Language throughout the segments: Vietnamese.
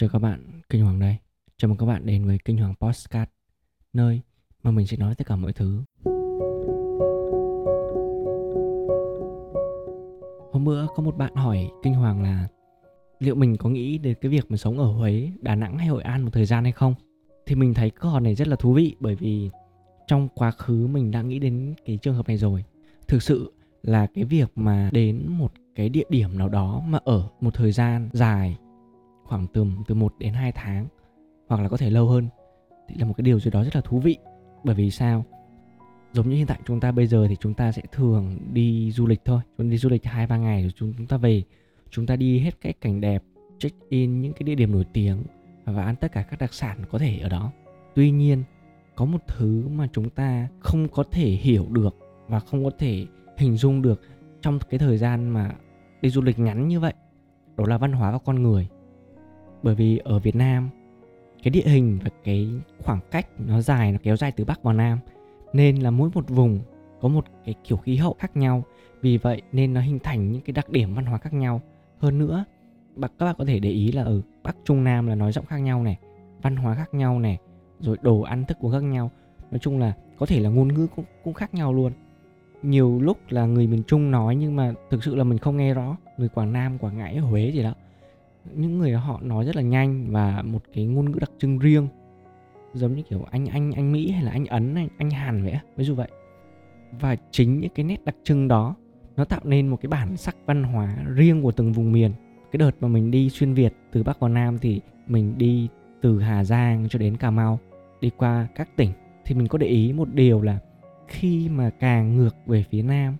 Chào các bạn, Kinh Hoàng đây. Chào mừng các bạn đến với Kinh Hoàng Postcard, nơi mà mình sẽ nói tất cả mọi thứ. Hôm bữa có một bạn hỏi Kinh Hoàng là liệu mình có nghĩ đến cái việc mà sống ở Huế, Đà Nẵng hay Hội An một thời gian hay không? Thì mình thấy câu hỏi này rất là thú vị bởi vì trong quá khứ mình đã nghĩ đến cái trường hợp này rồi. Thực sự là cái việc mà đến một cái địa điểm nào đó mà ở một thời gian dài khoảng từ từ 1 đến 2 tháng, hoặc là có thể lâu hơn. Thì là một cái điều gì đó rất là thú vị. Bởi vì sao? Giống như hiện tại chúng ta bây giờ thì chúng ta sẽ thường đi du lịch thôi. Chúng ta đi du lịch hai, ba ngày rồi chúng ta về. Chúng ta đi hết cái cảnh đẹp, check in những cái địa điểm nổi tiếng và ăn tất cả các đặc sản có thể ở đó. Tuy nhiên, có một thứ mà chúng ta không có thể hiểu được và không có thể hình dung được trong cái thời gian mà đi du lịch ngắn như vậy, đó là văn hóa và con người bởi vì ở Việt Nam cái địa hình và cái khoảng cách nó dài nó kéo dài từ bắc vào nam. Nên là mỗi một vùng có một cái kiểu khí hậu khác nhau. Vì vậy nên nó hình thành những cái đặc điểm văn hóa khác nhau. Hơn nữa các bạn có thể để ý là ở bắc trung nam là nói giọng khác nhau này văn hóa khác nhau này rồi đồ ăn thức uống khác nhau. Nói chung là có thể là ngôn ngữ cũng, cũng khác nhau luôn. Nhiều lúc là người miền trung nói nhưng mà thực sự là mình không nghe rõ. Người quảng nam quảng ngãi huế gì đó những người họ nói rất là nhanh và một cái ngôn ngữ đặc trưng riêng. Giống như kiểu anh anh anh Mỹ hay là anh Ấn anh, anh Hàn vậy ví dụ vậy. Và chính những cái nét đặc trưng đó nó tạo nên một cái bản sắc văn hóa riêng của từng vùng miền. Cái đợt mà mình đi xuyên Việt từ Bắc vào Nam thì mình đi từ Hà Giang cho đến Cà Mau đi qua các tỉnh. Thì mình có để ý một điều là khi mà càng ngược về phía Nam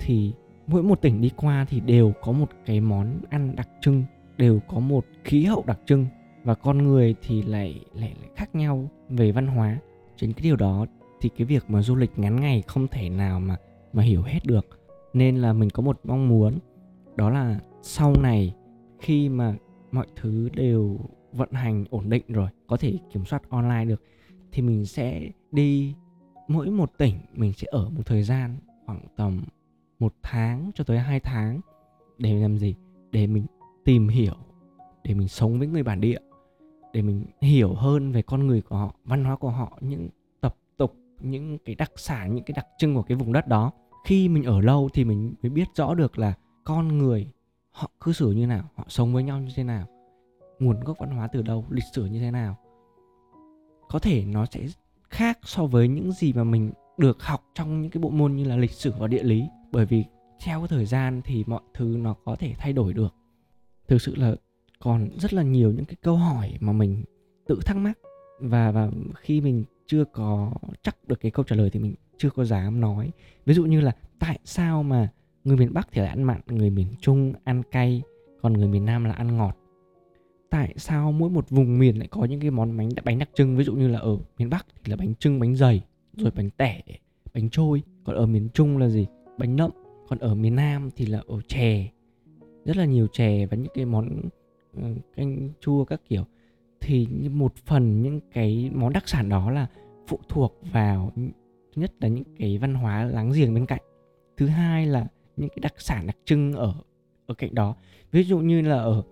thì mỗi một tỉnh đi qua thì đều có một cái món ăn đặc trưng đều có một khí hậu đặc trưng và con người thì lại lại, lại khác nhau về văn hóa. Chính cái điều đó thì cái việc mà du lịch ngắn ngày không thể nào mà mà hiểu hết được. Nên là mình có một mong muốn đó là sau này khi mà mọi thứ đều vận hành ổn định rồi có thể kiểm soát online được thì mình sẽ đi mỗi một tỉnh mình sẽ ở một thời gian khoảng tầm một tháng cho tới hai tháng để làm gì? Để mình tìm hiểu, để mình sống với người bản địa, để mình hiểu hơn về con người của họ, văn hóa của họ, những tập tục, những cái đặc sản, những cái đặc trưng của cái vùng đất đó. Khi mình ở lâu thì mình mới biết rõ được là con người họ cư xử như nào, họ sống với nhau như thế nào, nguồn gốc văn hóa từ đâu, lịch sử như thế nào. Có thể nó sẽ khác so với những gì mà mình được học trong những cái bộ môn như là lịch sử và địa lý. Bởi vì theo thời gian thì mọi thứ nó có thể thay đổi được thực sự là còn rất là nhiều những cái câu hỏi mà mình tự thắc mắc. Và và khi mình chưa có chắc được cái câu trả lời thì mình chưa có dám nói. Ví dụ như là tại sao mà người miền bắc thì lại ăn mặn, người miền trung ăn cay, còn người miền nam là ăn ngọt? Tại sao mỗi một vùng miền lại có những cái món bánh bánh đặc trưng? Ví dụ như là ở miền bắc thì là bánh trưng bánh dày, rồi bánh tẻ, bánh trôi. Còn ở miền trung là gì? Bánh nậm. Còn ở miền nam thì là ở chè rất là nhiều chè và những cái món ờ, canh chua các kiểu. Thì một phần những cái món đặc sản đó là phụ thuộc vào thứ nhất là những cái văn hóa láng giềng bên cạnh. Thứ hai là những cái đặc sản đặc trưng ở ở cạnh đó. Ví dụ như là ở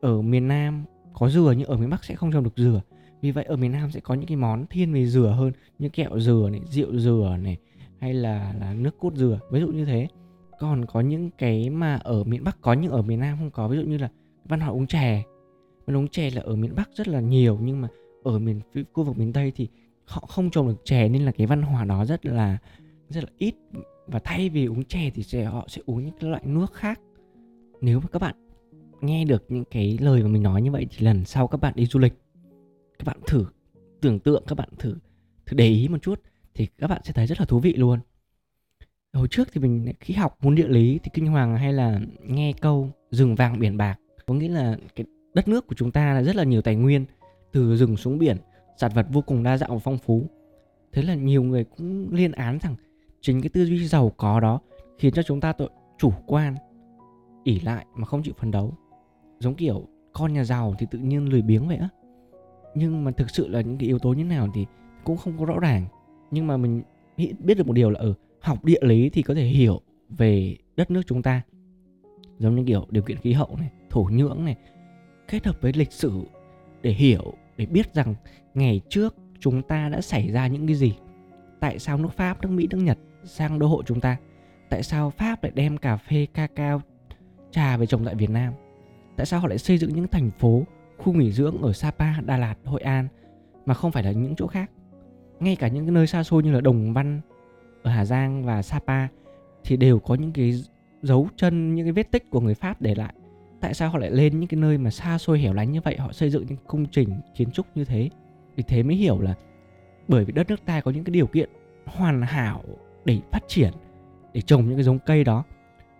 ở miền Nam có dừa nhưng ở miền Bắc sẽ không trồng được dừa. Vì vậy ở miền Nam sẽ có những cái món thiên về dừa hơn, như kẹo dừa này, rượu dừa này, hay là là nước cốt dừa, ví dụ như thế còn có những cái mà ở miền Bắc có nhưng ở miền Nam không có. Ví dụ như là văn hóa uống chè. Văn uống chè là ở miền Bắc rất là nhiều, nhưng mà ở miền khu vực miền Tây thì họ không trồng được chè nên là cái văn hóa đó rất là rất là ít. Và thay vì uống chè thì sẽ, họ sẽ uống những cái loại nước khác. Nếu mà các bạn nghe được những cái lời mà mình nói như vậy thì lần sau các bạn đi du lịch, các bạn thử tưởng tượng, các bạn thử thử để ý một chút thì các bạn sẽ thấy rất là thú vị luôn hồi trước thì mình khi học môn địa lý thì kinh hoàng hay là nghe câu rừng vàng biển bạc. Có nghĩa là cái đất nước của chúng ta là rất là nhiều tài nguyên, từ rừng xuống biển sản vật vô cùng đa dạng và phong phú. Thế là nhiều người cũng liên án rằng chính cái tư duy giàu có đó khiến cho chúng ta tội chủ quan ỉ lại mà không chịu phấn đấu. Giống kiểu con nhà giàu thì tự nhiên lười biếng vậy á. Nhưng mà thực sự là những cái yếu tố như nào thì cũng không có rõ ràng. Nhưng mà mình biết được một điều là ở học địa lý thì có thể hiểu về đất nước chúng ta. Giống như kiểu điều kiện khí hậu này, thổ nhưỡng này, kết hợp với lịch sử để hiểu, để biết rằng ngày trước chúng ta đã xảy ra những cái gì. Tại sao nước pháp, nước mỹ, nước nhật sang đô hộ chúng ta? Tại sao pháp lại đem cà phê, cacao, trà về trồng tại việt nam? Tại sao họ lại xây dựng những thành phố, khu nghỉ dưỡng ở sapa, đà lạt, hội an mà không phải là những chỗ khác? Ngay cả những cái nơi xa xôi như là đồng văn ở hà giang và sapa thì đều có những cái dấu chân, những cái vết tích của người pháp để lại. Tại sao họ lại lên những cái nơi mà xa xôi hẻo lánh như vậy? Họ xây dựng những công trình kiến trúc như thế. Vì thế mới hiểu là bởi vì đất nước ta có những cái điều kiện hoàn hảo để phát triển, để trồng những cái giống cây đó,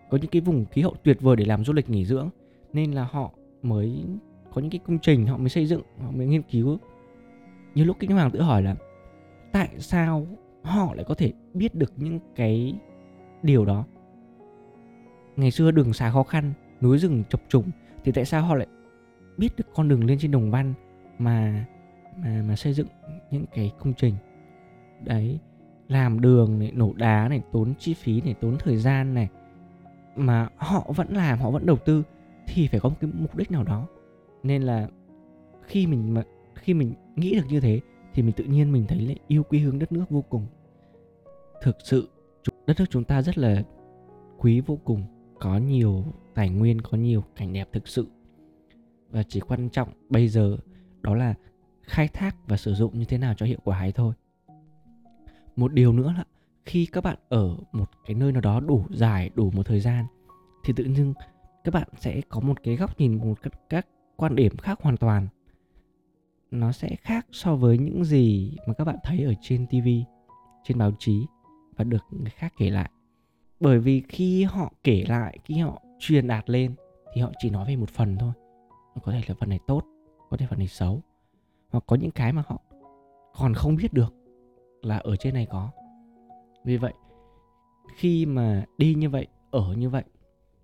có những cái vùng khí hậu tuyệt vời để làm du lịch nghỉ dưỡng, nên là họ mới có những cái công trình, họ mới xây dựng, họ mới nghiên cứu. Như lúc kinh hoàng tự hỏi là tại sao họ lại có thể biết được những cái điều đó. Ngày xưa đường xá khó khăn, núi rừng chập trùng, thì tại sao họ lại biết được con đường lên trên đồng văn mà mà mà xây dựng những cái công trình? Đấy, làm đường này, nổ đá này, tốn chi phí này, tốn thời gian này, mà họ vẫn làm, họ vẫn đầu tư thì phải có một cái mục đích nào đó. Nên là khi mình mà, khi mình nghĩ được như thế thì mình tự nhiên mình thấy lại yêu quê hương đất nước vô cùng. Thực sự đất nước chúng ta rất là quý vô cùng có nhiều tài nguyên có nhiều cảnh đẹp thực sự. Và chỉ quan trọng bây giờ đó là khai thác và sử dụng như thế nào cho hiệu quả hay thôi. Một điều nữa là khi các bạn ở một cái nơi nào đó đủ dài đủ một thời gian thì tự nhiên các bạn sẽ có một cái góc nhìn một các, các quan điểm khác hoàn toàn nó sẽ khác so với những gì mà các bạn thấy ở trên TV, trên báo chí và được người khác kể lại. Bởi vì khi họ kể lại, khi họ truyền đạt lên thì họ chỉ nói về một phần thôi. Có thể là phần này tốt, có thể phần này xấu. Hoặc có những cái mà họ còn không biết được là ở trên này có. Vì vậy, khi mà đi như vậy, ở như vậy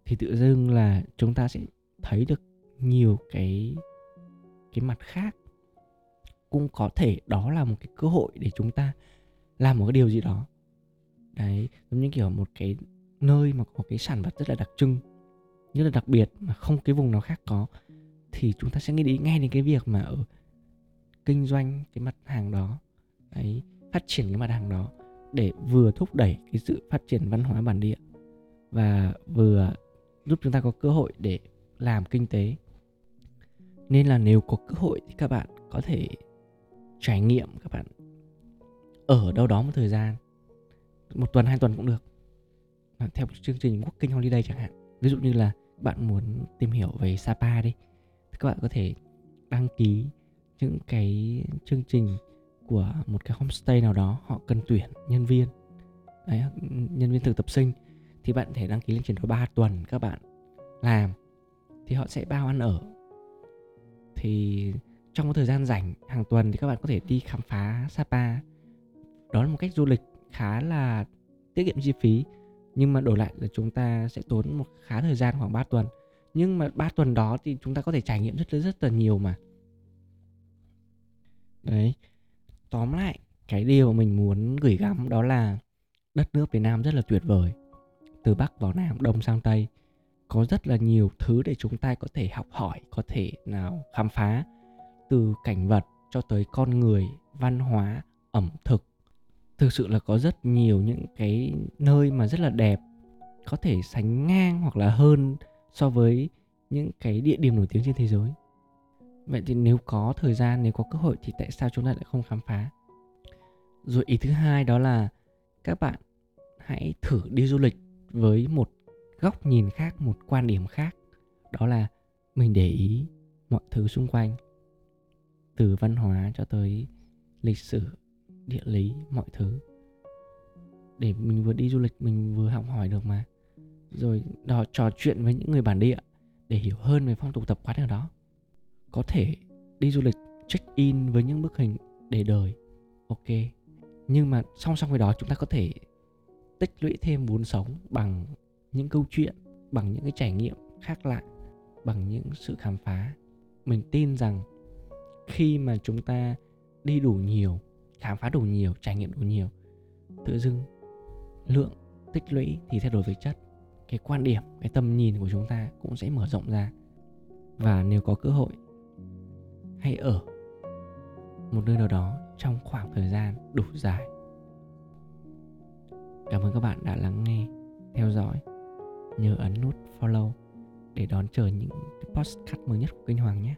thì tự dưng là chúng ta sẽ thấy được nhiều cái cái mặt khác cũng có thể đó là một cái cơ hội để chúng ta làm một cái điều gì đó. Đấy, giống như kiểu một cái nơi mà có cái sản vật rất là đặc trưng, rất là đặc biệt mà không cái vùng nào khác có, thì chúng ta sẽ nghĩ đi ngay đến cái việc mà ở kinh doanh cái mặt hàng đó đấy phát triển cái mặt hàng đó để vừa thúc đẩy cái sự phát triển văn hóa bản địa và vừa giúp chúng ta có cơ hội để làm kinh tế. Nên là nếu có cơ hội thì các bạn có thể trải nghiệm các bạn. Ở đâu đó một thời gian, một tuần, hai tuần cũng được. Theo chương trình Working Holiday chẳng hạn, ví dụ như là bạn muốn tìm hiểu về Sapa đi, thì các bạn có thể đăng ký những cái chương trình của một cái homestay nào đó họ cần tuyển nhân viên. Đấy, nhân viên thực tập sinh. Thì bạn thể đăng ký lên trình đó 3 tuần các bạn làm, thì họ sẽ bao ăn ở. Thì trong thời gian rảnh hàng tuần thì các bạn có thể đi khám phá Sapa. Đó là một cách du lịch khá là tiết kiệm chi phí, nhưng mà đổi lại là chúng ta sẽ tốn một khá thời gian khoảng 3 tuần. Nhưng mà 3 tuần đó thì chúng ta có thể trải nghiệm rất rất là nhiều mà. Đấy. Tóm lại, cái điều mà mình muốn gửi gắm đó là đất nước Việt Nam rất là tuyệt vời. Từ Bắc vào Nam, Đông sang Tây, có rất là nhiều thứ để chúng ta có thể học hỏi, có thể nào khám phá từ cảnh vật cho tới con người, văn hóa, ẩm thực. Thực sự là có rất nhiều những cái nơi mà rất là đẹp, có thể sánh ngang hoặc là hơn so với những cái địa điểm nổi tiếng trên thế giới. Vậy thì nếu có thời gian, nếu có cơ hội thì tại sao chúng ta lại không khám phá? Rồi ý thứ hai đó là các bạn hãy thử đi du lịch với một góc nhìn khác, một quan điểm khác. Đó là mình để ý mọi thứ xung quanh từ văn hóa cho tới lịch sử, địa lý, mọi thứ. Để mình vừa đi du lịch, mình vừa học hỏi được mà. Rồi đò trò chuyện với những người bản địa để hiểu hơn về phong tục tập quán ở đó. Có thể đi du lịch, check in với những bức hình để đời, ok. Nhưng mà song song với đó, chúng ta có thể tích lũy thêm vốn sống bằng những câu chuyện, bằng những cái trải nghiệm khác lạ, bằng những sự khám phá. Mình tin rằng khi mà chúng ta đi đủ nhiều, khám phá đủ nhiều, trải nghiệm đủ nhiều, tự dưng lượng tích lũy thì thay đổi về chất. Cái quan điểm, cái tầm nhìn của chúng ta cũng sẽ mở rộng ra. Và nếu có cơ hội hay ở một nơi nào đó trong khoảng thời gian đủ dài. Cảm ơn các bạn đã lắng nghe, theo dõi, nhớ ấn nút follow để đón chờ những podcast mới nhất của kênh Hoàng nhé.